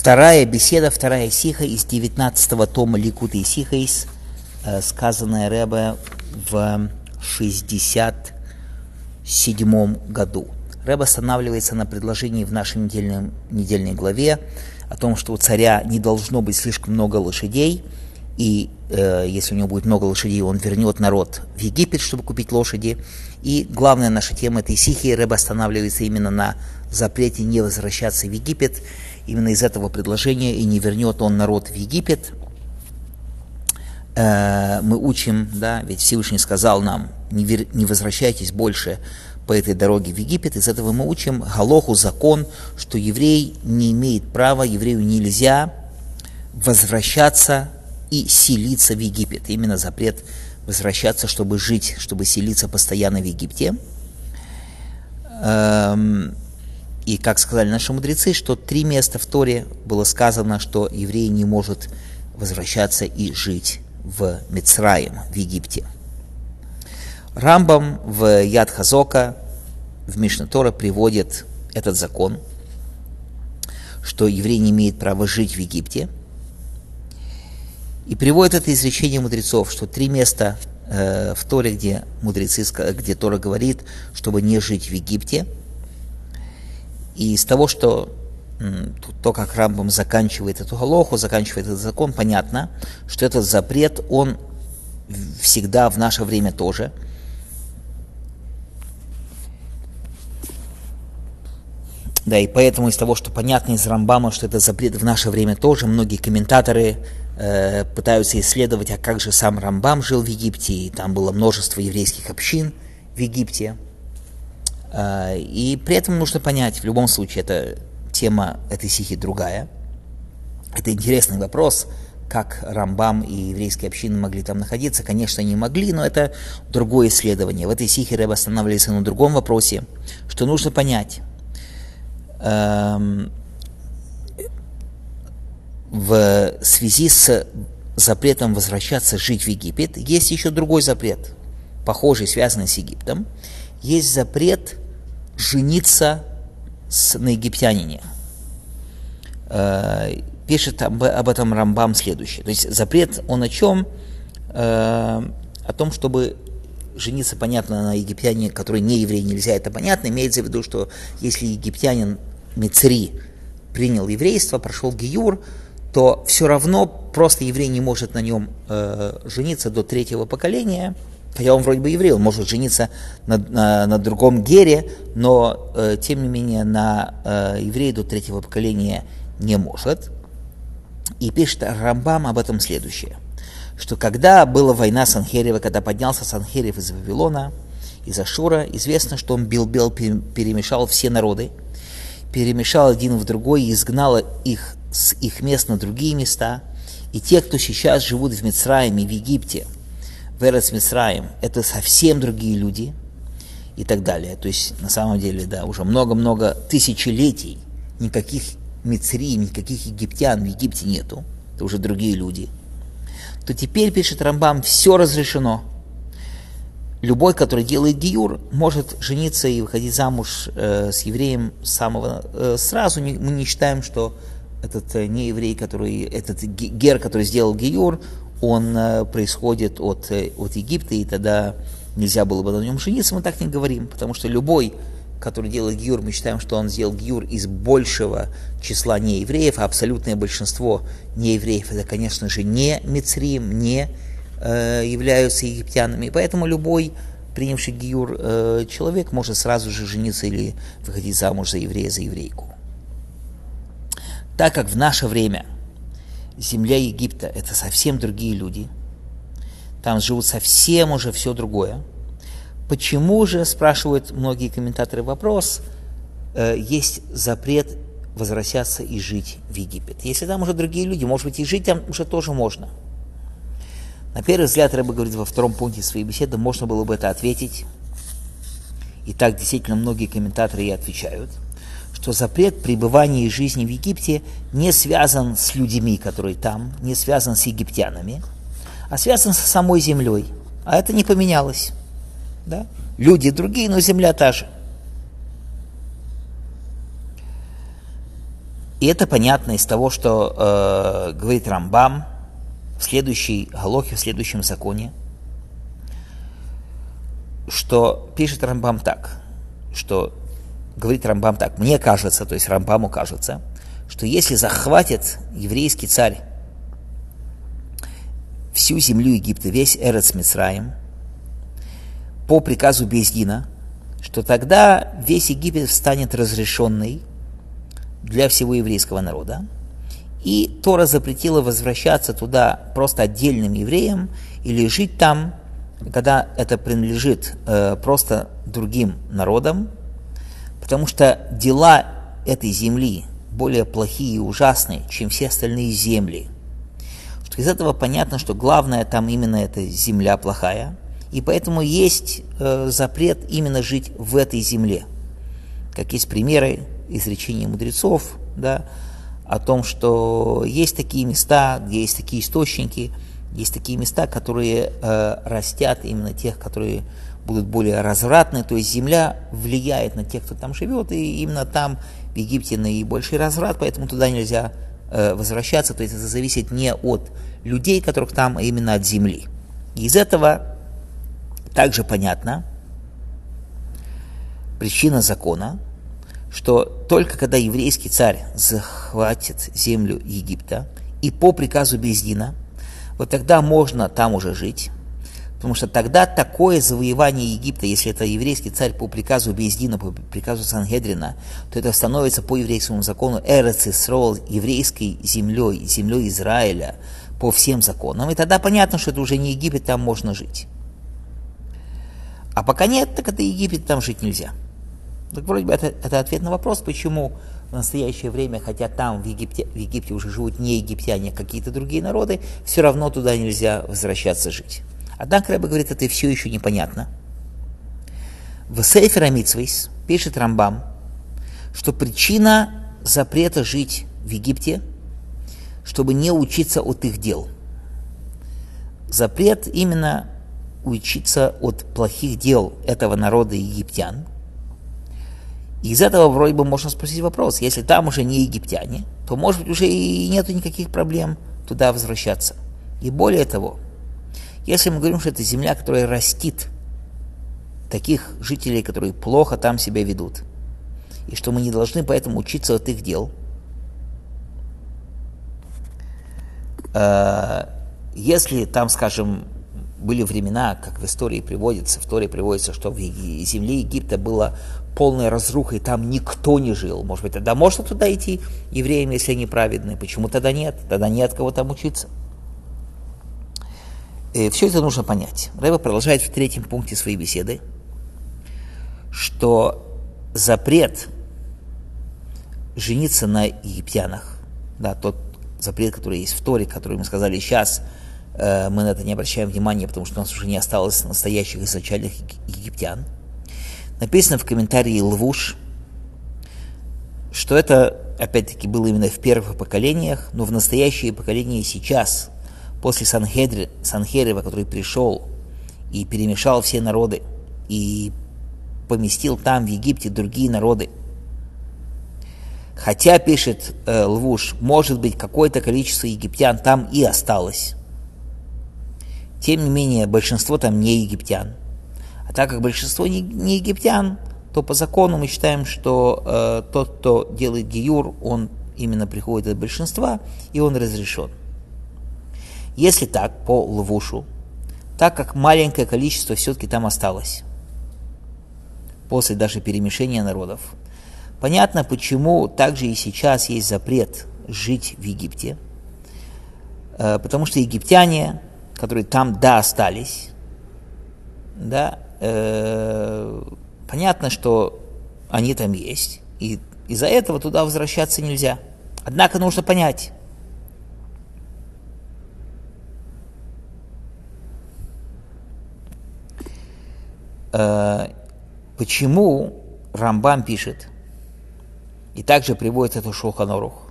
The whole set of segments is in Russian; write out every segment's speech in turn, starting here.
Вторая беседа, вторая сиха из 19 тома Ликута и Сихаис, э, сказанная Рэбе в 67 году. Рэб останавливается на предложении в нашей недельной, недельной главе о том, что у царя не должно быть слишком много лошадей, и э, если у него будет много лошадей, он вернет народ в Египет, чтобы купить лошади. И главная наша тема этой сихи, Рэб останавливается именно на запрете не возвращаться в Египет, именно из этого предложения, и не вернет он народ в Египет. Э, мы учим, да, ведь Всевышний сказал нам, не, вер, не возвращайтесь больше по этой дороге в Египет. Из этого мы учим Галоху, закон, что еврей не имеет права, еврею нельзя возвращаться и селиться в Египет. Именно запрет возвращаться, чтобы жить, чтобы селиться постоянно в Египте. Эм, и как сказали наши мудрецы, что три места в Торе было сказано, что еврей не может возвращаться и жить в Мицраим, в Египте. Рамбам в Яд Хазока, в Мишна Тора приводит этот закон, что еврей не имеет права жить в Египте. И приводит это изречение мудрецов, что три места э, в Торе, где мудрецы, где Тора говорит, чтобы не жить в Египте – и из того, что то, как Рамбам заканчивает эту галоху, заканчивает этот закон, понятно, что этот запрет, он всегда в наше время тоже. Да, и поэтому из того, что понятно из Рамбама, что это запрет в наше время тоже, многие комментаторы э, пытаются исследовать, а как же сам Рамбам жил в Египте, и там было множество еврейских общин в Египте. А, и при этом нужно понять, в любом случае, это тема этой сихи другая. Это интересный вопрос, как Рамбам и еврейские общины могли там находиться. Конечно, они могли, но это другое исследование. В этой сихе Рэб останавливается на другом вопросе, что нужно понять. Эм, в связи с запретом возвращаться жить в Египет, есть еще другой запрет, похожий, связанный с Египтом. Есть запрет жениться с, на египтянине. Э, пишет об, об этом Рамбам следующее. То есть запрет, он о чем? Э, о том, чтобы жениться, понятно, на египтянине, который не еврей, нельзя, это понятно. Имеется в виду, что если египтянин Мицри принял еврейство, прошел Гиюр, то все равно просто еврей не может на нем э, жениться до третьего поколения – Хотя он вроде бы еврей, он может жениться на, на, на другом гере, но э, тем не менее на э, еврея до третьего поколения не может. И пишет Рамбам об этом следующее, что когда была война Санхерева, когда поднялся Санхерев из Вавилона, из Ашура, известно, что он бил-бил, перемешал все народы, перемешал один в другой и изгнал их с их мест на другие места. И те, кто сейчас живут в Мицраиме, в Египте – Верес Мисраим – это совсем другие люди и так далее. То есть, на самом деле, да, уже много-много тысячелетий никаких Мицри, никаких египтян в Египте нету. Это уже другие люди. То теперь, пишет Рамбам, все разрешено. Любой, который делает гиюр, может жениться и выходить замуж э, с евреем самого э, сразу. Мы не считаем, что этот э, не еврей, который, этот гер, который сделал гиюр, он э, происходит от, э, от Египта, и тогда нельзя было бы на нем жениться, мы так не говорим, потому что любой, который делает гиюр, мы считаем, что он сделал гиюр из большего числа неевреев, а абсолютное большинство неевреев это, конечно же, не Мицрим, не э, являются египтянами, поэтому любой принявший гиюр э, человек может сразу же жениться или выходить замуж за еврея, за еврейку. Так как в наше время – земля Египта – это совсем другие люди. Там живут совсем уже все другое. Почему же, спрашивают многие комментаторы вопрос, э, есть запрет возвращаться и жить в Египет? Если там уже другие люди, может быть, и жить там уже тоже можно. На первый взгляд, Рэба говорит во втором пункте своей беседы, можно было бы это ответить. И так действительно многие комментаторы и отвечают – что запрет пребывания и жизни в Египте не связан с людьми, которые там, не связан с египтянами, а связан со самой землей. А это не поменялось. Да? Люди другие, но земля та же. И это понятно из того, что э, говорит Рамбам в следующей галохе, в следующем законе, что пишет Рамбам так, что говорит Рамбам так, мне кажется, то есть Рамбаму кажется, что если захватит еврейский царь всю землю Египта, весь Эрец Мицраим, по приказу Бездина, что тогда весь Египет станет разрешенный для всего еврейского народа. И Тора запретила возвращаться туда просто отдельным евреям или жить там, когда это принадлежит э, просто другим народам, потому что дела этой земли более плохие и ужасные, чем все остальные земли – из этого понятно, что главное там именно эта земля плохая, и поэтому есть э, запрет именно жить в этой земле. Как есть примеры изречения мудрецов, да, о том, что есть такие места, где есть такие источники, есть такие места, которые э, растят именно тех, которые будут более развратны, то есть земля влияет на тех, кто там живет, и именно там, в Египте, наибольший разврат, поэтому туда нельзя Э, возвращаться, то есть это зависит не от людей, которых там, а именно от земли. Из этого также понятно причина закона, что только когда еврейский царь захватит землю Египта и по приказу Бездина, вот тогда можно там уже жить, Потому что тогда такое завоевание Египта, если это еврейский царь по приказу Бездина, по приказу Сангедрина, то это становится по еврейскому закону Эрец Исрол, еврейской землей, землей Израиля, по всем законам. И тогда понятно, что это уже не Египет, там можно жить. А пока нет, так это Египет, там жить нельзя. Так вроде бы это, это ответ на вопрос, почему в настоящее время, хотя там в Египте, в Египте уже живут не египтяне, а какие-то другие народы, все равно туда нельзя возвращаться жить. Однако Рэбе говорит, это все еще непонятно. В Сейфер Амитсвейс пишет Рамбам, что причина запрета жить в Египте, чтобы не учиться от их дел. Запрет именно учиться от плохих дел этого народа египтян. И из этого вроде бы можно спросить вопрос, если там уже не египтяне, то может быть уже и нету никаких проблем туда возвращаться. И более того, если мы говорим, что это земля, которая растит таких жителей, которые плохо там себя ведут, и что мы не должны поэтому учиться от их дел, э, если там, скажем, были времена, как в истории приводится, в Торе приводится, что в земле Египта была полная разруха, и там никто не жил. Может быть, тогда можно туда идти евреям, если они праведные? Почему тогда нет? Тогда нет кого там учиться. Э, все это нужно понять. Рэба продолжает в третьем пункте своей беседы, что запрет жениться на египтянах, да, тот запрет, который есть в Торе, который мы сказали сейчас, э, мы на это не обращаем внимания, потому что у нас уже не осталось настоящих изначальных египтян. Написано в комментарии Лвуш, что это, опять-таки, было именно в первых поколениях, но в настоящее поколение сейчас – после Санхедри, Санхерева, который пришел и перемешал все народы, и поместил там, в Египте, другие народы. Хотя, пишет э, Лвуш, может быть, какое-то количество египтян там и осталось. Тем не менее, большинство там не египтян. А так как большинство не, не египтян, то по закону мы считаем, что э, тот, кто делает гиюр, он именно приходит от большинства, и он разрешен. Если так, по Лвушу, так как маленькое количество все-таки там осталось, после даже перемешения народов, понятно, почему также и сейчас есть запрет жить в Египте, э, потому что египтяне, которые там, да, остались, да, э, понятно, что они там есть, и из-за этого туда возвращаться нельзя. Однако нужно понять, почему Рамбам пишет, и также приводит это Шулханорух,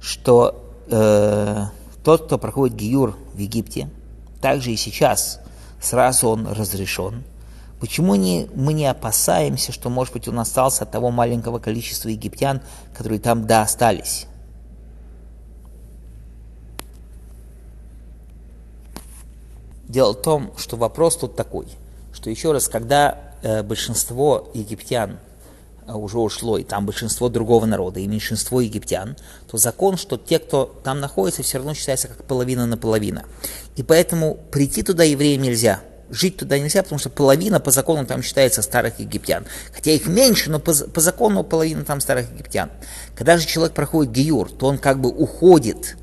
что э, тот, кто проходит гиюр в Египте, также и сейчас сразу он разрешен, Почему не, мы не опасаемся, что, может быть, он остался от того маленького количества египтян, которые там, да, остались? Дело в том, что вопрос тут такой, что еще раз, когда э, большинство египтян э, уже ушло, и там большинство другого народа, и меньшинство египтян, то закон, что те, кто там находится, все равно считается как половина на половина. И поэтому прийти туда евреям нельзя – жить туда нельзя, потому что половина по закону там считается старых египтян. Хотя их меньше, но по, по закону половина там старых египтян. Когда же человек проходит гиюр, то он как бы уходит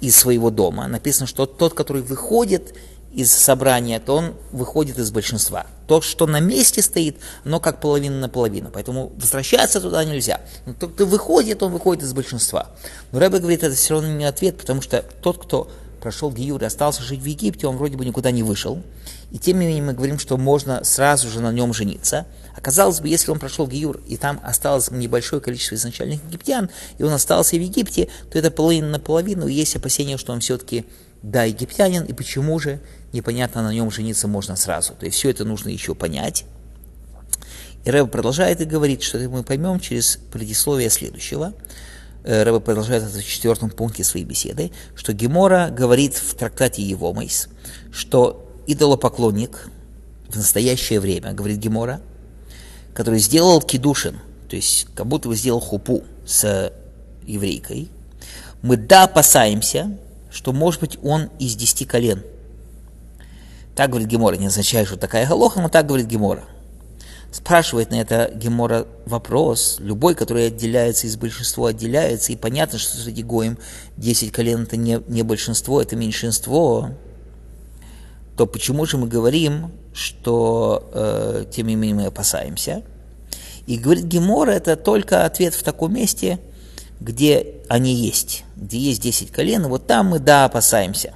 из своего дома. Написано, что тот, который выходит из собрания, то он выходит из большинства. То, что на месте стоит, но как половина на половину. Поэтому возвращаться туда нельзя. Но тот, кто выходит, он выходит из большинства. Но Рэбе говорит, это все равно не ответ, потому что тот, кто прошел Гиюр и остался жить в Египте, он вроде бы никуда не вышел. И тем не менее мы говорим, что можно сразу же на нем жениться. Оказалось бы, если он прошел Гиюр, и там осталось небольшое количество изначальных египтян, и он остался в Египте, то это половина на половину, и есть опасение, что он все-таки, да, египтянин, и почему же, непонятно, на нем жениться можно сразу. То есть все это нужно еще понять. И Рэб продолжает и говорит, что это мы поймем через предисловие следующего. Э, Рэбе продолжает это в четвертом пункте своей беседы, что Гемора говорит в трактате Евомейс, что идолопоклонник в настоящее время, говорит Гемора, который сделал кидушин, то есть как будто бы сделал хупу с еврейкой, мы да опасаемся, что может быть он из десяти колен. Так говорит Гемора, не означает, что такая галоха, но так говорит Гемора. Спрашивает на это Гемора вопрос, любой, который отделяется из большинства, отделяется, и понятно, что среди Гоем 10 колен это не, не большинство, это меньшинство, то почему же мы говорим, что э, тем не менее мы опасаемся? И говорит Гемора, это только ответ в таком месте, где они есть, где есть 10 колен, вот там мы, да, опасаемся.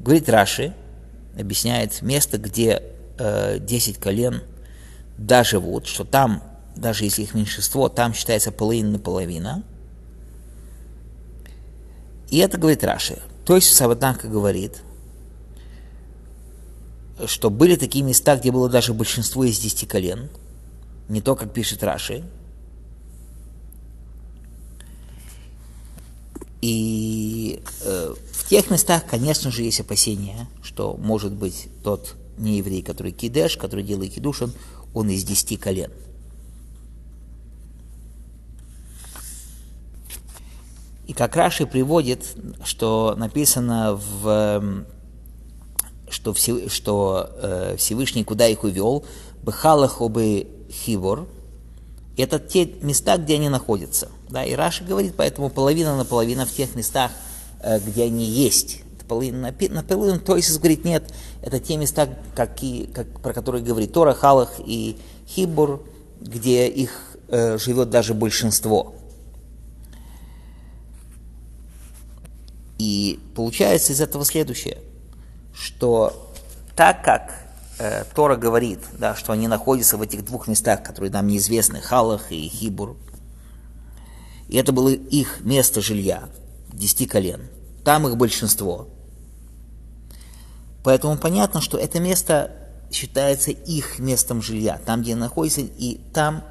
Говорит Раши, объясняет место, где э, 10 колен да, живут, что там, даже если их меньшинство, там считается половина на половина. И это говорит Раши. То есть Саватанка говорит, что были такие места, где было даже большинство из десяти колен, не то, как пишет Раши. И э, в тех местах, конечно же, есть опасения, что может быть тот нееврей, который кидеш, который делает кидушин, он из десяти колен. И как Раши приводит, что написано в что, все, что э, Всевышний куда их увел, Бехалаху бы Хибор, это те места, где они находятся. Да, и Раши говорит, поэтому половина на половину в тех местах, Э, где они есть. Половина на половину. То есть говорит, нет, это те места, какие, как, про которые говорит Тора, Халах и Хибур, где их э, живет даже большинство. И получается из этого следующее, что так как э, Тора говорит, да, что они находятся в этих двух местах, которые нам неизвестны, Халах и Хибур, и это было их место жилья, десяти колен. Там их большинство. Поэтому понятно, что это место считается их местом жилья, там, где он находится, и там,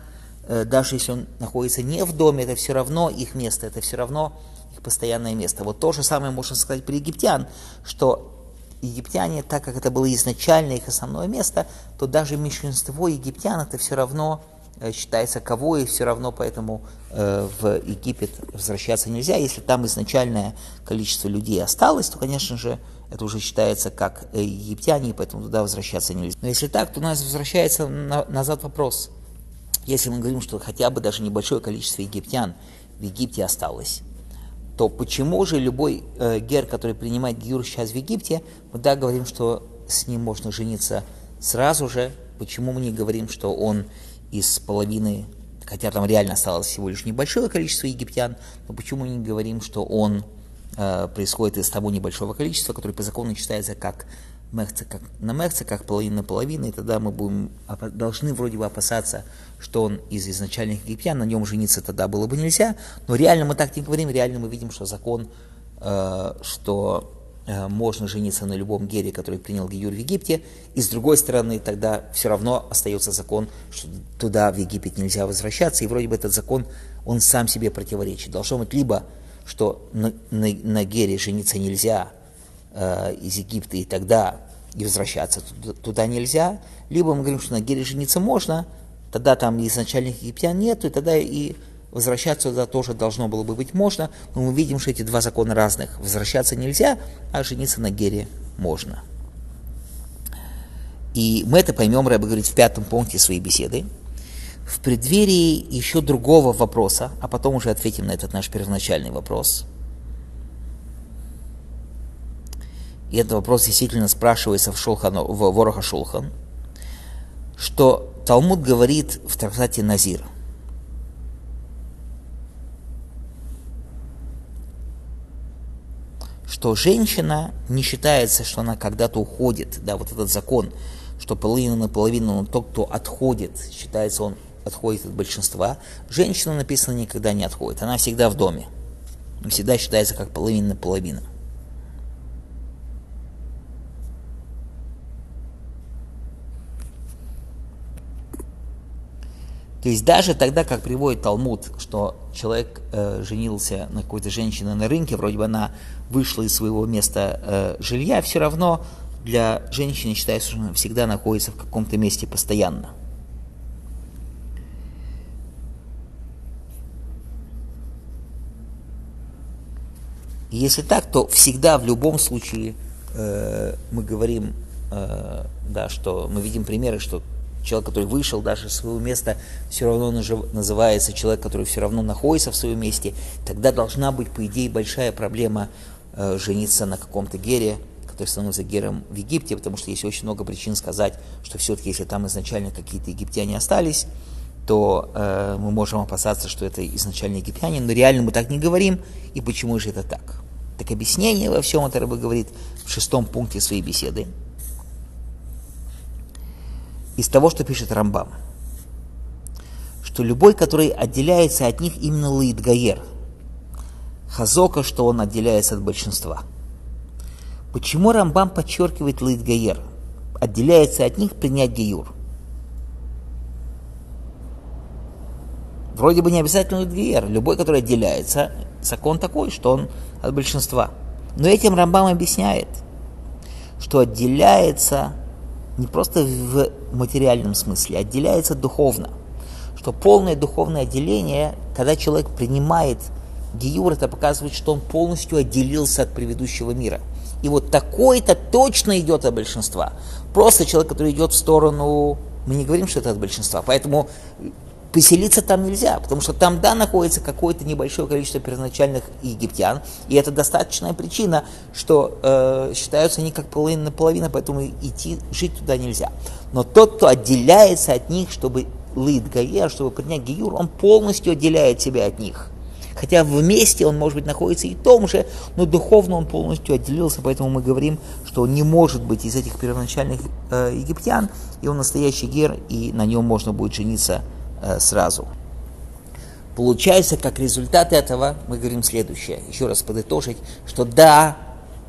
э, даже если он находится не в доме, это все равно их место, это все равно их постоянное место. Вот то же самое можно сказать про египтян, что египтяне, так как это было изначально их основное место, то даже меньшинство египтян это все равно Э, считается кого, и все равно поэтому э, в Египет возвращаться нельзя. Если там изначальное количество людей осталось, то, конечно же, это уже считается как э, египтяне, и поэтому туда возвращаться нельзя. Но если так, то у нас возвращается на, назад вопрос. Если мы говорим, что хотя бы даже небольшое количество египтян в Египте осталось, то почему же любой э, гер, который принимает гиур сейчас в Египте, мы да говорим, что с ним можно жениться сразу же, почему мы не говорим, что он из половины, хотя там реально осталось всего лишь небольшое количество египтян, но почему мы не говорим, что он э, происходит из того небольшого количества, которое по закону считается как мехца, как на мехца, как половина на половину, и тогда мы будем, должны вроде бы опасаться, что он из изначальных египтян, на нем жениться тогда было бы нельзя, но реально мы так не говорим, реально мы видим, что закон, э, что э, можно жениться на любом гере, который принял Гиюр в Египте, и с другой стороны, тогда все равно остается закон, что туда, в Египет, нельзя возвращаться, и вроде бы этот закон, он сам себе противоречит. Должно быть либо, что на, на, на гере жениться нельзя э, из Египта, и тогда и возвращаться туда, туда нельзя, либо мы говорим, что на гере жениться можно, тогда там изначальных египтян нету, и тогда и возвращаться туда тоже должно было бы быть можно, но мы видим, что эти два закона разных. Возвращаться нельзя, а жениться на гере можно. И мы это поймем, Рэба говорит в пятом пункте своей беседы. В преддверии еще другого вопроса, а потом уже ответим на этот наш первоначальный вопрос. И этот вопрос действительно спрашивается в, Шулхан, в Вороха Шулхан, что Талмуд говорит в трактате Назир – что женщина не считается, что она когда-то уходит, да, вот этот закон, что половина на половину, но тот, кто отходит, считается, он отходит от большинства. Женщина, написано, никогда не отходит, она всегда в доме, всегда считается как половина на половину. То есть даже тогда, как приводит Талмуд, что человек э, женился на какой-то женщине на рынке, вроде бы она вышла из своего места э, жилья, все равно для женщины считается, что она всегда находится в каком-то месте постоянно. Если так, то всегда в любом случае э, мы говорим, э, да, что мы видим примеры, что человек, который вышел даже из своего места, все равно называется человек, который все равно находится в своем месте, тогда должна быть, по идее, большая проблема э, жениться на каком-то гере, который становится гером в Египте, потому что есть очень много причин сказать, что все-таки, если там изначально какие-то египтяне остались, то э, мы можем опасаться, что это изначально египтяне, но реально мы так не говорим, и почему же это так? Так объяснение во всем это Рыба говорит в шестом пункте своей беседы – из того, что пишет Рамбам, что любой, который отделяется от них именно Лаид Гаер, Хазока, что он отделяется от большинства. Почему Рамбам подчеркивает Лаид Гаер? Отделяется от них принять Геюр. Вроде бы не обязательно Лаид Гаер. Любой, который отделяется, закон такой, что он от большинства. Но этим Рамбам объясняет, что отделяется не просто в материальном смысле, отделяется духовно. Что полное духовное отделение, когда человек принимает гиюр, это показывает, что он полностью отделился от предыдущего мира. И вот такой-то точно идет от большинства. Просто человек, который идет в сторону, мы не говорим, что это от большинства. Поэтому поселиться там нельзя, потому что там, да, находится какое-то небольшое количество первоначальных египтян, и это достаточная причина, что э, считаются они как половина на половину, поэтому идти, жить туда нельзя. Но тот, кто отделяется от них, чтобы лид гаер, чтобы принять гиюр, он полностью отделяет себя от них. Хотя вместе он, может быть, находится и том же, но духовно он полностью отделился, поэтому мы говорим, что он не может быть из этих первоначальных э, египтян, и он настоящий гер, и на нем можно будет жениться Э, сразу. Получается, как результат этого, мы говорим следующее, еще раз подытожить, что да,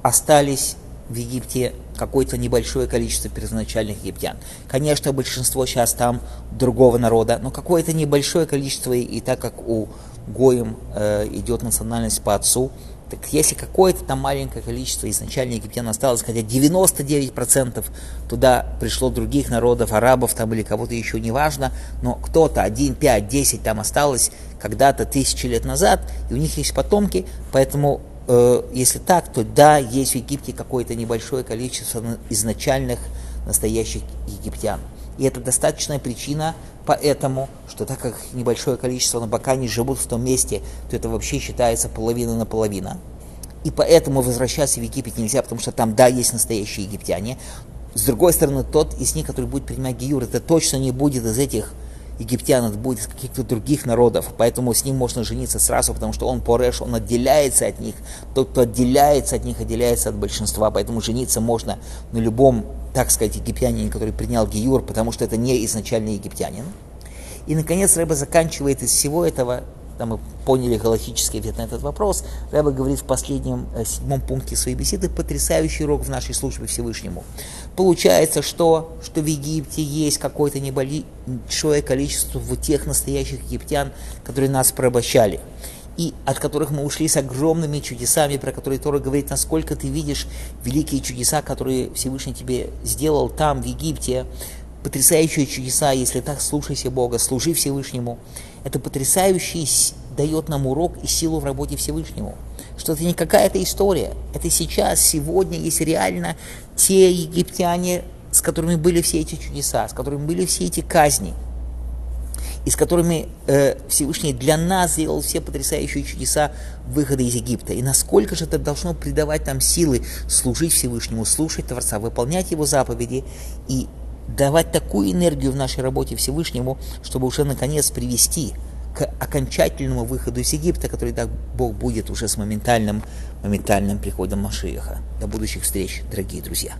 остались в Египте какое-то небольшое количество первоначальных египтян. Конечно, большинство сейчас там другого народа, но какое-то небольшое количество, и так как у Гоем э, идет национальность по отцу, так если какое-то там маленькое количество изначально египтян осталось, хотя 99% туда пришло других народов, арабов там или кого-то еще, неважно, но кто-то, 1, 5, 10 там осталось когда-то тысячи лет назад, и у них есть потомки, поэтому э, если так, то да, есть в Египте какое-то небольшое количество изначальных настоящих египтян. И это достаточная причина, поэтому, что так как небольшое количество на Бакане живут в том месте, то это вообще считается половина на половина. И поэтому возвращаться в Египет нельзя, потому что там, да, есть настоящие египтяне. С другой стороны, тот из них, который будет принимать Гиюр, это точно не будет из этих египтян, это будет из каких-то других народов, поэтому с ним можно жениться сразу, потому что он пореш, он отделяется от них, тот, кто отделяется от них, отделяется от большинства, поэтому жениться можно на любом, так сказать, египтянине, который принял Гиюр, потому что это не изначально египтянин. И, наконец, Рэба заканчивает из всего этого когда мы поняли галактический ответ на этот вопрос, Рэба говорит в последнем э, седьмом пункте своей беседы потрясающий урок в нашей службе Всевышнему. Получается, что, что в Египте есть какое-то небольшое количество вот тех настоящих египтян, которые нас порабощали и от которых мы ушли с огромными чудесами, про которые Тора говорит, насколько ты видишь великие чудеса, которые Всевышний тебе сделал там, в Египте, потрясающие чудеса, если так слушайся Бога, служи Всевышнему. Это потрясающий дает нам урок и силу в работе Всевышнему. Что это не какая-то история. Это сейчас, сегодня есть реально те египтяне, с которыми были все эти чудеса, с которыми были все эти казни, и с которыми э, Всевышний для нас сделал все потрясающие чудеса выхода из Египта. И насколько же это должно придавать нам силы служить Всевышнему, слушать Творца, выполнять Его заповеди и давать такую энергию в нашей работе Всевышнему, чтобы уже наконец привести к окончательному выходу из Египта, который, так Бог, будет уже с моментальным, моментальным приходом Машиеха. До будущих встреч, дорогие друзья.